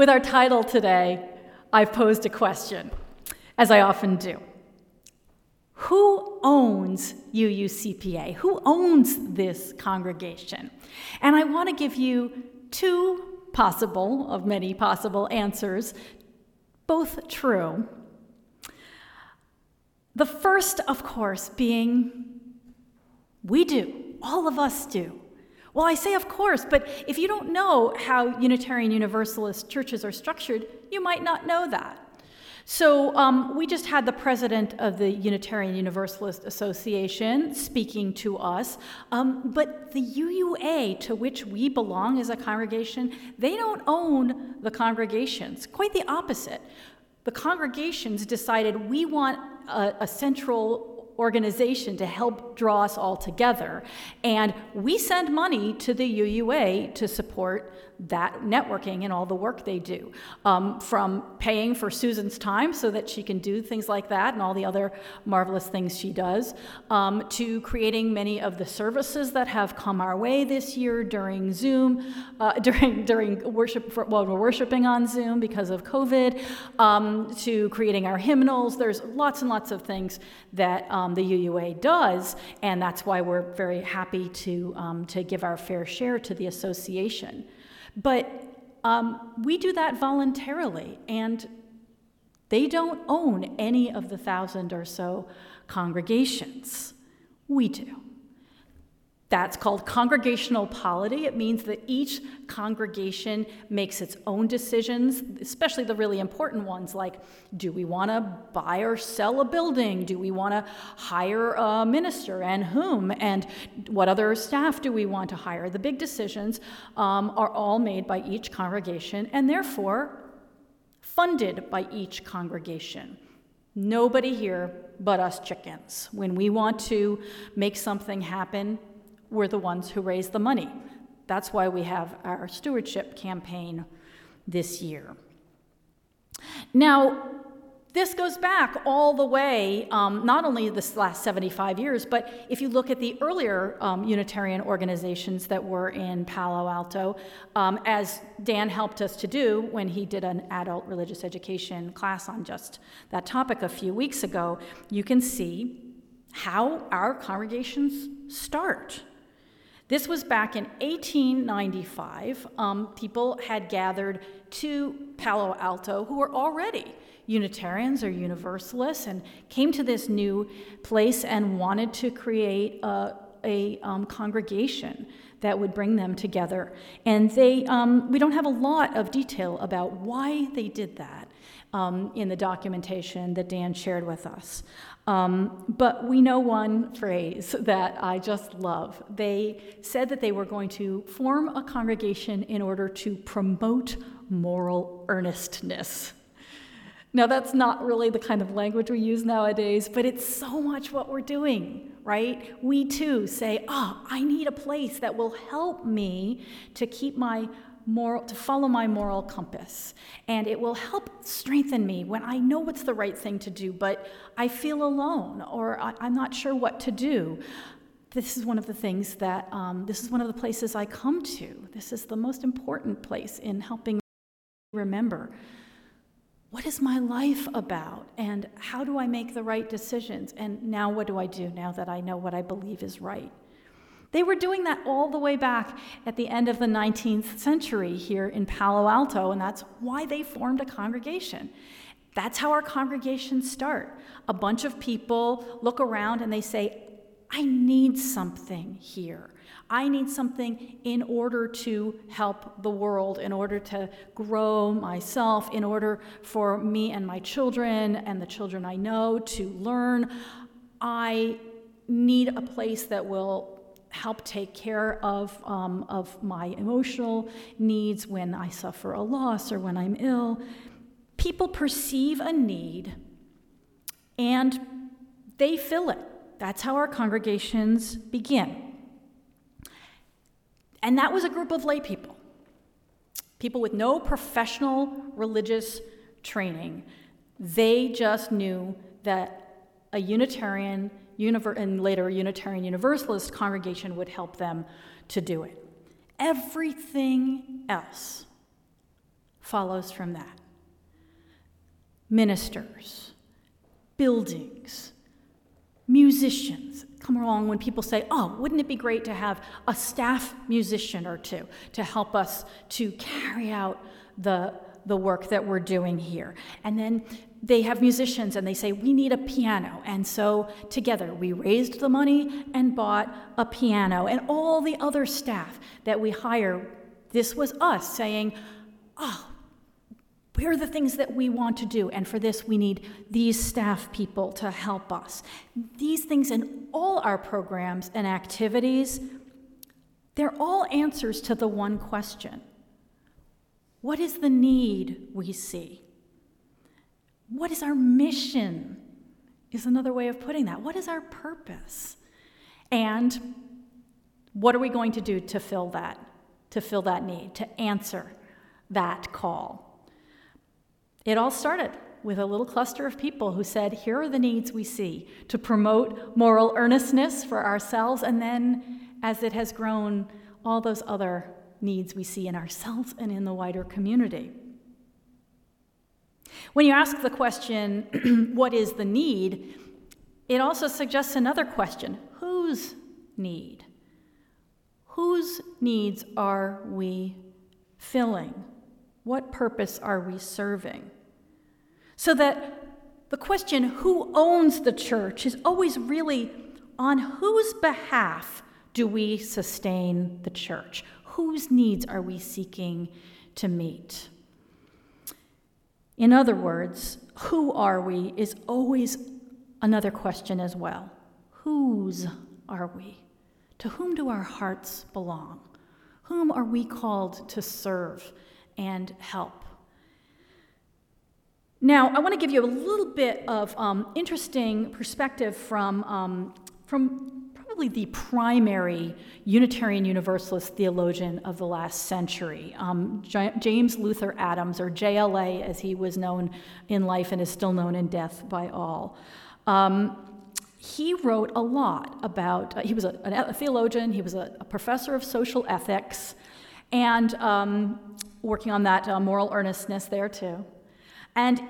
With our title today, I've posed a question, as I often do. Who owns UUCPA? Who owns this congregation? And I want to give you two possible, of many possible answers, both true. The first, of course, being we do, all of us do. Well, I say of course, but if you don't know how Unitarian Universalist churches are structured, you might not know that. So, um, we just had the president of the Unitarian Universalist Association speaking to us. Um, but the UUA, to which we belong as a congregation, they don't own the congregations. Quite the opposite. The congregations decided we want a, a central organization to help draw us all together. And we send money to the UUA to support that networking and all the work they do, um, from paying for Susan's time so that she can do things like that and all the other marvelous things she does, um, to creating many of the services that have come our way this year during Zoom, uh, during during worship. For, well, we're worshiping on Zoom because of COVID, um, to creating our hymnals. There's lots and lots of things that um, the UUA does, and that's why we're very happy to um, to give our fair share to the association. But um, we do that voluntarily, and they don't own any of the thousand or so congregations. We do. That's called congregational polity. It means that each congregation makes its own decisions, especially the really important ones like do we want to buy or sell a building? Do we want to hire a minister and whom? And what other staff do we want to hire? The big decisions um, are all made by each congregation and therefore funded by each congregation. Nobody here but us chickens. When we want to make something happen, we're the ones who raised the money. That's why we have our stewardship campaign this year. Now, this goes back all the way, um, not only this last 75 years, but if you look at the earlier um, Unitarian organizations that were in Palo Alto, um, as Dan helped us to do when he did an adult religious education class on just that topic a few weeks ago, you can see how our congregations start. This was back in 1895. Um, people had gathered to Palo Alto who were already Unitarians or Universalists and came to this new place and wanted to create a, a um, congregation that would bring them together. And they, um, we don't have a lot of detail about why they did that um, in the documentation that Dan shared with us. Um, but we know one phrase that I just love. They said that they were going to form a congregation in order to promote moral earnestness. Now, that's not really the kind of language we use nowadays, but it's so much what we're doing, right? We too say, Oh, I need a place that will help me to keep my moral to follow my moral compass. And it will help strengthen me when i know what's the right thing to do but i feel alone or I, am not sure what to do. This is one of the things that um, this is one of the places i come to. This is the most important place in helping me remember what is my life about and how do i make the right decisions and now what do i do now that i know what i believe is right they were doing that all the way back at the end of the 19th century here in Palo Alto, and that's why they formed a congregation. That's how our congregations start. A bunch of people look around and they say, I need something here. I need something in order to help the world, in order to grow myself, in order for me and my children and the children I know to learn. I need a place that will help take care of, um, of my emotional needs when I suffer a loss or when I'm ill. People perceive a need and they fill it. That's how our congregations begin. And that was a group of lay people, people with no professional religious training. They just knew that a Unitarian and later a Unitarian Universalist congregation would help them to do it. Everything else follows from that. Ministers, buildings, musicians come along when people say, Oh, wouldn't it be great to have a staff musician or two to help us to carry out the, the work that we're doing here? And then they have musicians and they say, We need a piano. And so together we raised the money and bought a piano. And all the other staff that we hire, this was us saying, Oh, here are the things that we want to do, and for this we need these staff people to help us. These things in all our programs and activities, they're all answers to the one question What is the need we see? What is our mission? Is another way of putting that. What is our purpose? And what are we going to do to fill that, to fill that need, to answer that call? It all started with a little cluster of people who said, Here are the needs we see to promote moral earnestness for ourselves, and then as it has grown, all those other needs we see in ourselves and in the wider community. When you ask the question, What is the need? it also suggests another question Whose need? Whose needs are we filling? What purpose are we serving? So that the question, who owns the church, is always really on whose behalf do we sustain the church? Whose needs are we seeking to meet? In other words, who are we is always another question as well. Whose are we? To whom do our hearts belong? Whom are we called to serve and help. Now, I want to give you a little bit of um, interesting perspective from, um, from probably the primary Unitarian Universalist theologian of the last century, um, J- James Luther Adams, or JLA as he was known in life and is still known in death by all. Um, he wrote a lot about, uh, he was a, a, theologian, he was a, a, professor of social ethics, and um, working on that uh, moral earnestness there too. And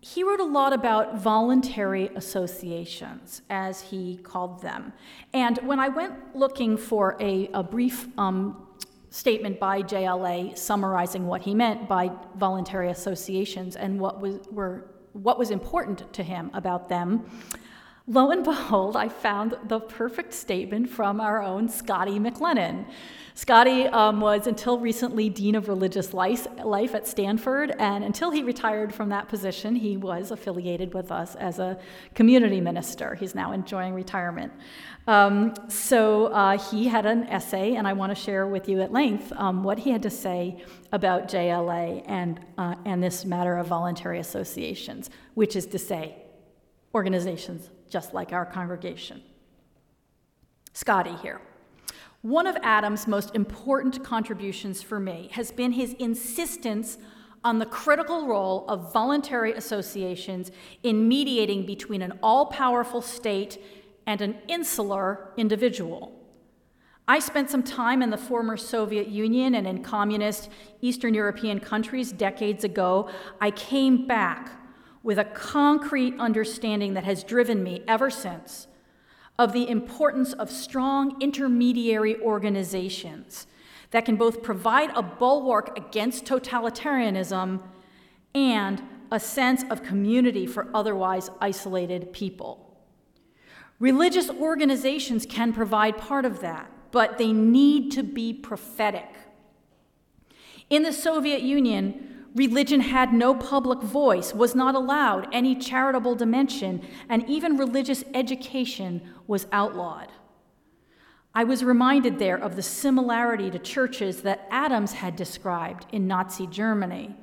he wrote a lot about voluntary associations, as he called them. And when I went looking for a, a brief um, statement by JLA summarizing what he meant by voluntary associations and what was, were, what was important to him about them, lo and behold, I found the perfect statement from our own Scotty McLennan. Scotty um, was until recently Dean of Religious Life, at Stanford, and until he retired from that position, he was affiliated with us as a community minister. He's now enjoying retirement. Um, so uh, he had an essay, and I want to share with you at length um, what he had to say about JLA and, uh, and this matter of voluntary associations, which is to say, organizations just like our congregation. Scotty here. One of Adams' most important contributions for me has been his insistence on the critical role of voluntary associations in mediating between an all powerful state and an insular individual. I spent some time in the former Soviet Union and in communist Eastern European countries decades ago. I came back with a concrete understanding that has driven me ever since of the importance of strong intermediary organizations that can both provide a bulwark against totalitarianism and a sense of community for otherwise isolated people. Religious organizations can provide part of that, but they need to be prophetic. In the Soviet Union, Religion had no public voice, was not allowed any charitable dimension, and even religious education was outlawed. I was reminded there of the similarity to churches that Adams had described in Nazi Germany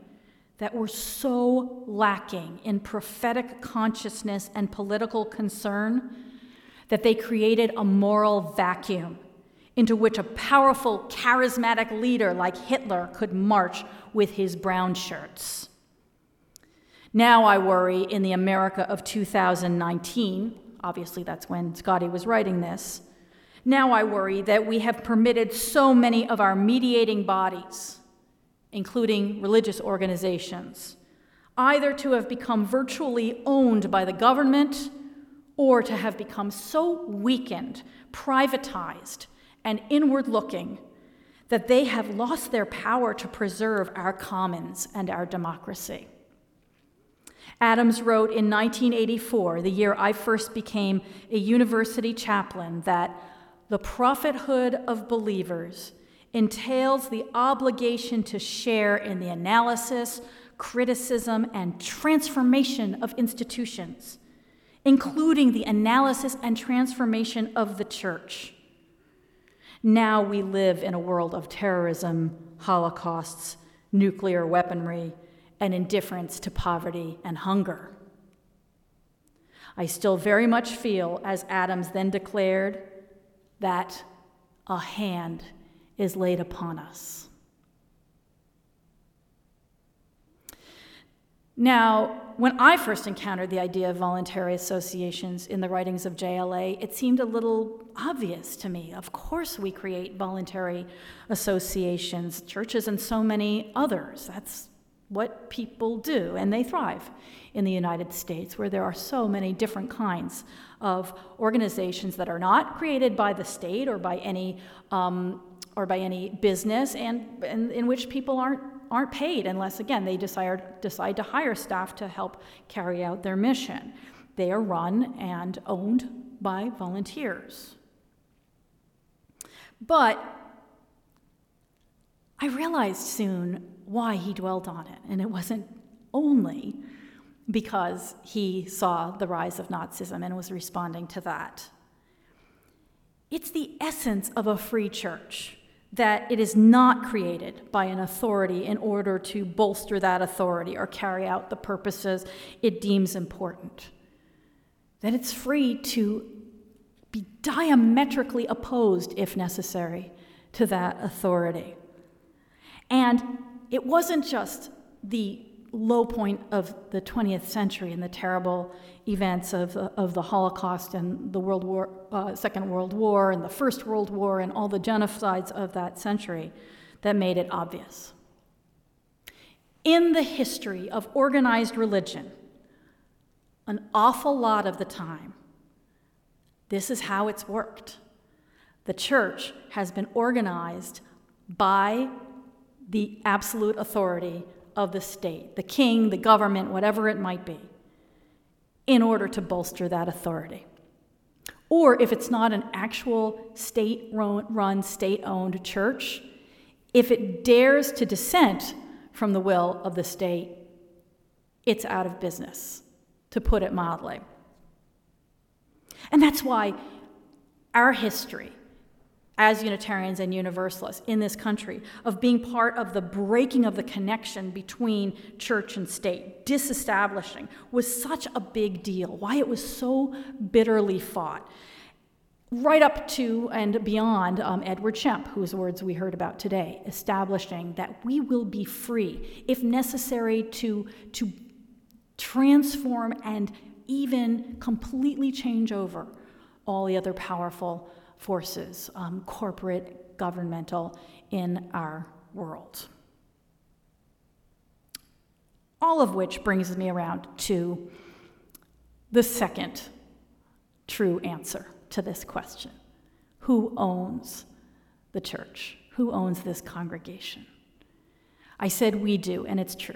that were so lacking in prophetic consciousness and political concern that they created a moral vacuum into which a powerful, charismatic leader like Hitler could march with his brown shirts. Now I worry in the America of 2019, obviously that's when Scotty was writing this. Now I worry that we have permitted so many of our mediating bodies, including religious organizations, either to have become virtually owned by the government or to have become so weakened, privatized, and inward looking that they have lost their power to preserve our commons and our democracy. Adams wrote in 1984, the year I first became a university chaplain, that the prophethood of believers entails the obligation to share in the analysis, criticism, and transformation of institutions, including the analysis and transformation of the church. Now we live in a world of terrorism, holocausts, nuclear weaponry, and indifference to poverty and hunger. I still very much feel, as Adams then declared, that a hand is laid upon us. Now, when I first encountered the idea of voluntary associations in the writings of JLA, it seemed a little obvious to me. Of course, we create voluntary associations, churches, and so many others. That's what people do, and they thrive in the United States, where there are so many different kinds of organizations that are not created by the state or by any um, or by any business, and, and in which people aren't aren't paid unless, again, they decide, decide to hire staff to help carry out their mission. They are run and owned by volunteers. But I realized soon why he dwelt on it, and it wasn't only because he saw the rise of Nazism and was responding to that. It's the essence of a free church that it is not created by an authority in order to bolster that authority or carry out the purposes it deems important. That it's free to be diametrically opposed, if necessary, to that authority. And it wasn't just the low point of the 20th century and the terrible events of, of the Holocaust and the World War, uh, Second World War and the First World War and all the genocides of that century that made it obvious. In the history of organized religion, an awful lot of the time, this is how it's worked. The church has been organized by the absolute authority of the state, the king, the government, whatever it might be, in order to bolster that authority. Or if it's not an actual state run, state owned church, if it dares to dissent from the will of the state, it's out of business, to put it mildly. And that's why our history as Unitarians and Universalists in this country of being part of the breaking of the connection between church and state, disestablishing, was such a big deal, why it was so bitterly fought. Right up to and beyond um, Edward Schempp, whose words we heard about today, establishing that we will be free, if necessary, to, to transform and even completely change over all the other powerful forces, um, corporate, governmental, in our world. All of which brings me around to the second true answer to this question Who owns the church? Who owns this congregation? I said we do, and it's true.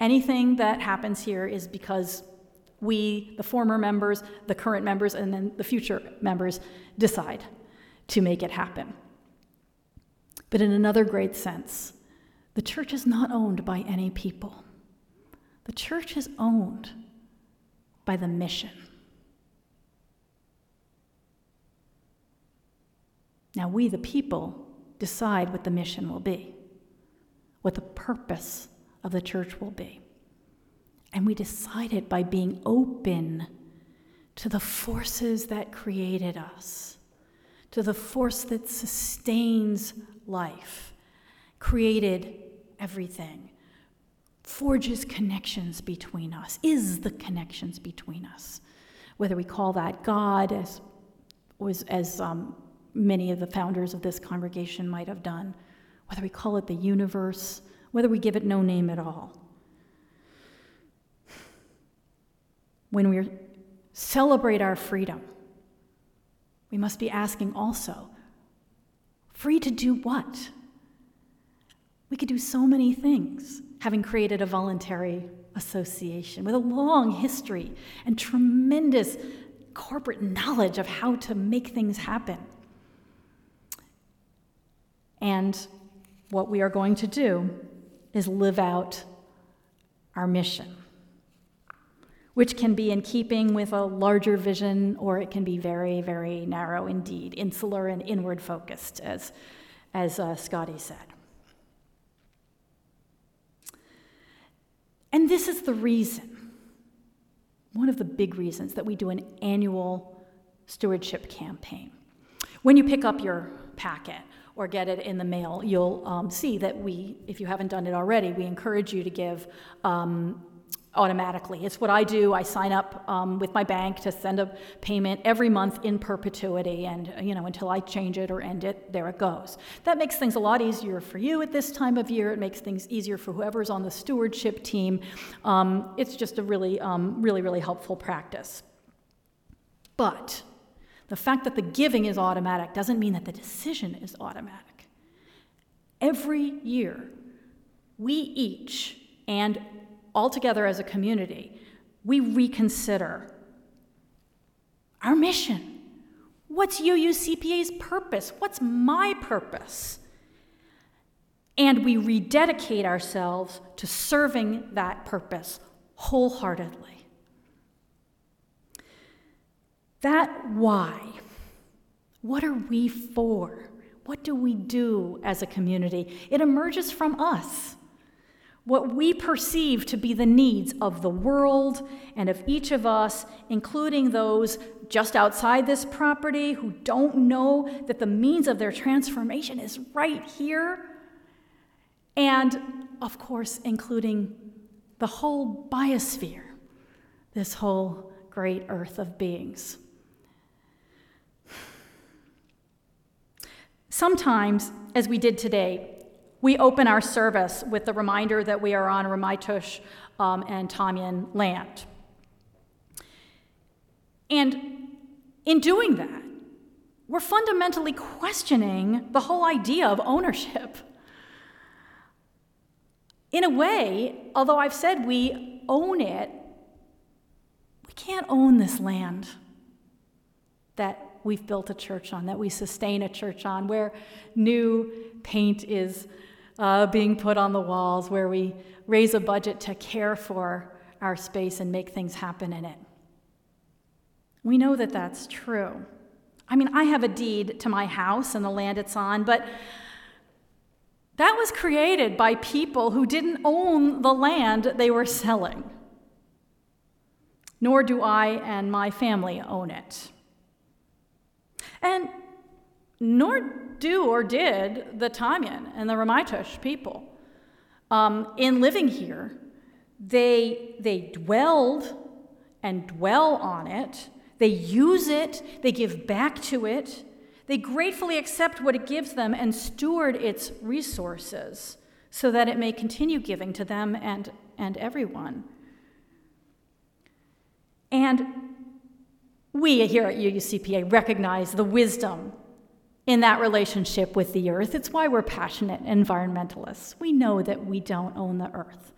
Anything that happens here is because we, the former members, the current members, and then the future members, decide to make it happen. But in another great sense, the church is not owned by any people. The church is owned by the mission. Now, we, the people, decide what the mission will be, what the purpose of the church will be. And we decide it by being open to the forces that created us to the force that sustains life, created everything, forges connections between us, is the connections between us. Whether we call that God, as, was, as um, many of the founders of this congregation might have done, whether we call it the universe, whether we give it no name at all. When we celebrate our freedom, we must be asking also free to do what? We could do so many things, having created a voluntary association with a long history and tremendous corporate knowledge of how to make things happen. And what we are going to do is live out our mission, which can be in keeping with a larger vision or it can be very, very narrow indeed, insular and inward focused, as, as uh, Scotty said. And this is the reason, one of the big reasons that we do an annual stewardship campaign. When you pick up your packet or get it in the mail, you'll um, see that we, if you haven't done it already, we encourage you to give um, automatically. It's what I do. I sign up um, with my bank to send a payment every month in perpetuity, and you know until I change it or end it, there it goes. That makes things a lot easier for you at this time of year. It makes things easier for whoever's on the stewardship team. Um, it's just a really, um, really, really helpful practice. But the fact that the giving is automatic doesn't mean that the decision is automatic. Every year, we each and all together as a community, we reconsider our mission. What's UUCPA's purpose? What's my purpose? And we rededicate ourselves to serving that purpose wholeheartedly. That why. What are we for? What do we do as a community? It emerges from us what we perceive to be the needs of the world and of each of us, including those just outside this property who don't know that the means of their transformation is right here, and of course, including the whole biosphere, this whole great earth of beings. Sometimes, as we did today, we open our service with the reminder that we are on Ramaytush um, and Tamien land. And in doing that, we're fundamentally questioning the whole idea of ownership. In a way, although I've said we own it, we can't own this land that we've built a church on, that we sustain a church on, where new paint is uh, being put on the walls, where we raise a budget to care for our space and make things happen in it. We know that that's true. I mean, I have a deed to my house and the land it's on, but that was created by people who didn't own the land they were selling. Nor do I and my family own it. And nor do or did the Tamien and the Ramaytush people. Um, in living here, they, they dwelled and dwell on it, they use it, they give back to it, they gratefully accept what it gives them and steward its resources so that it may continue giving to them and, and everyone. And we here at UUCPA recognize the wisdom in that relationship with the earth. It's why we're passionate environmentalists. We know that we don't own the earth,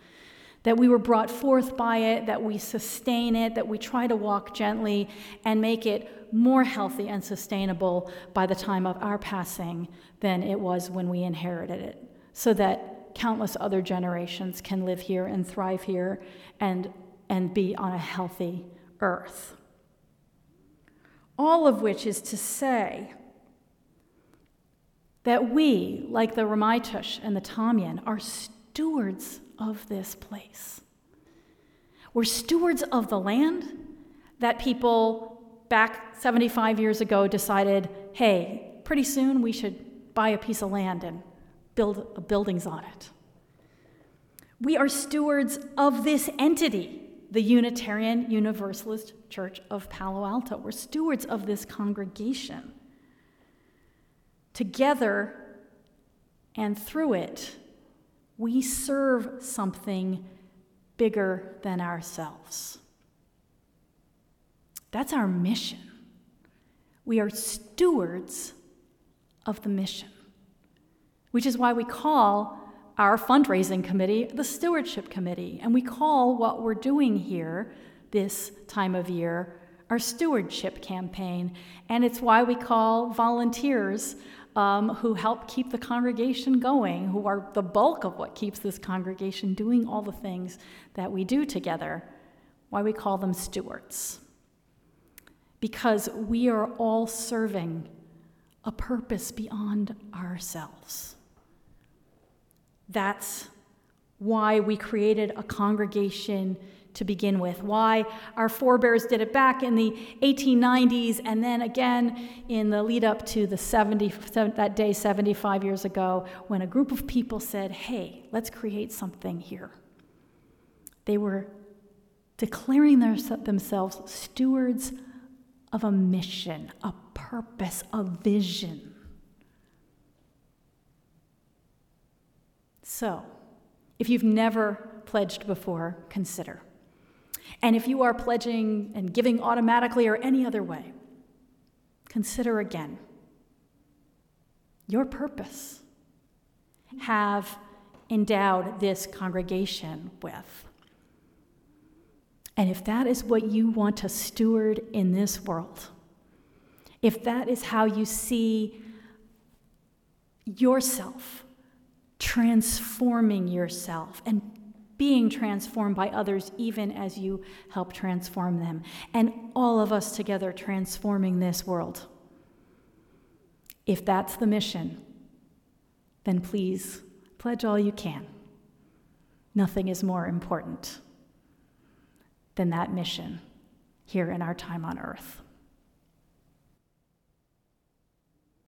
that we were brought forth by it, that we sustain it, that we try to walk gently and make it more healthy and sustainable by the time of our passing than it was when we inherited it, so that countless other generations can live here and thrive here and, and be on a healthy earth. All of which is to say, that we, like the Ramaytush and the Tamien, are stewards of this place. We're stewards of the land that people back 75 years ago decided hey, pretty soon we should buy a piece of land and build uh, buildings on it. We are stewards of this entity, the Unitarian Universalist Church of Palo Alto. We're stewards of this congregation. Together and through it, we serve something bigger than ourselves. That's our mission. We are stewards of the mission, which is why we call our fundraising committee the Stewardship Committee. And we call what we're doing here this time of year our stewardship campaign. And it's why we call volunteers um, who help keep the congregation going, who are the bulk of what keeps this congregation doing all the things that we do together, why we call them stewards. Because we are all serving a purpose beyond ourselves. That's why we created a congregation to begin with, why our forebears did it back in the 1890s and then again in the lead up to the 70, that day 75 years ago when a group of people said, hey, let's create something here. They were declaring their, themselves stewards of a mission, a purpose, a vision. So, if you've never pledged before, consider. And if you are pledging and giving automatically or any other way, consider again your purpose. Have endowed this congregation with. And if that is what you want to steward in this world, if that is how you see yourself transforming yourself and being transformed by others even as you help transform them, and all of us together transforming this world. If that's the mission, then please pledge all you can. Nothing is more important than that mission here in our time on earth.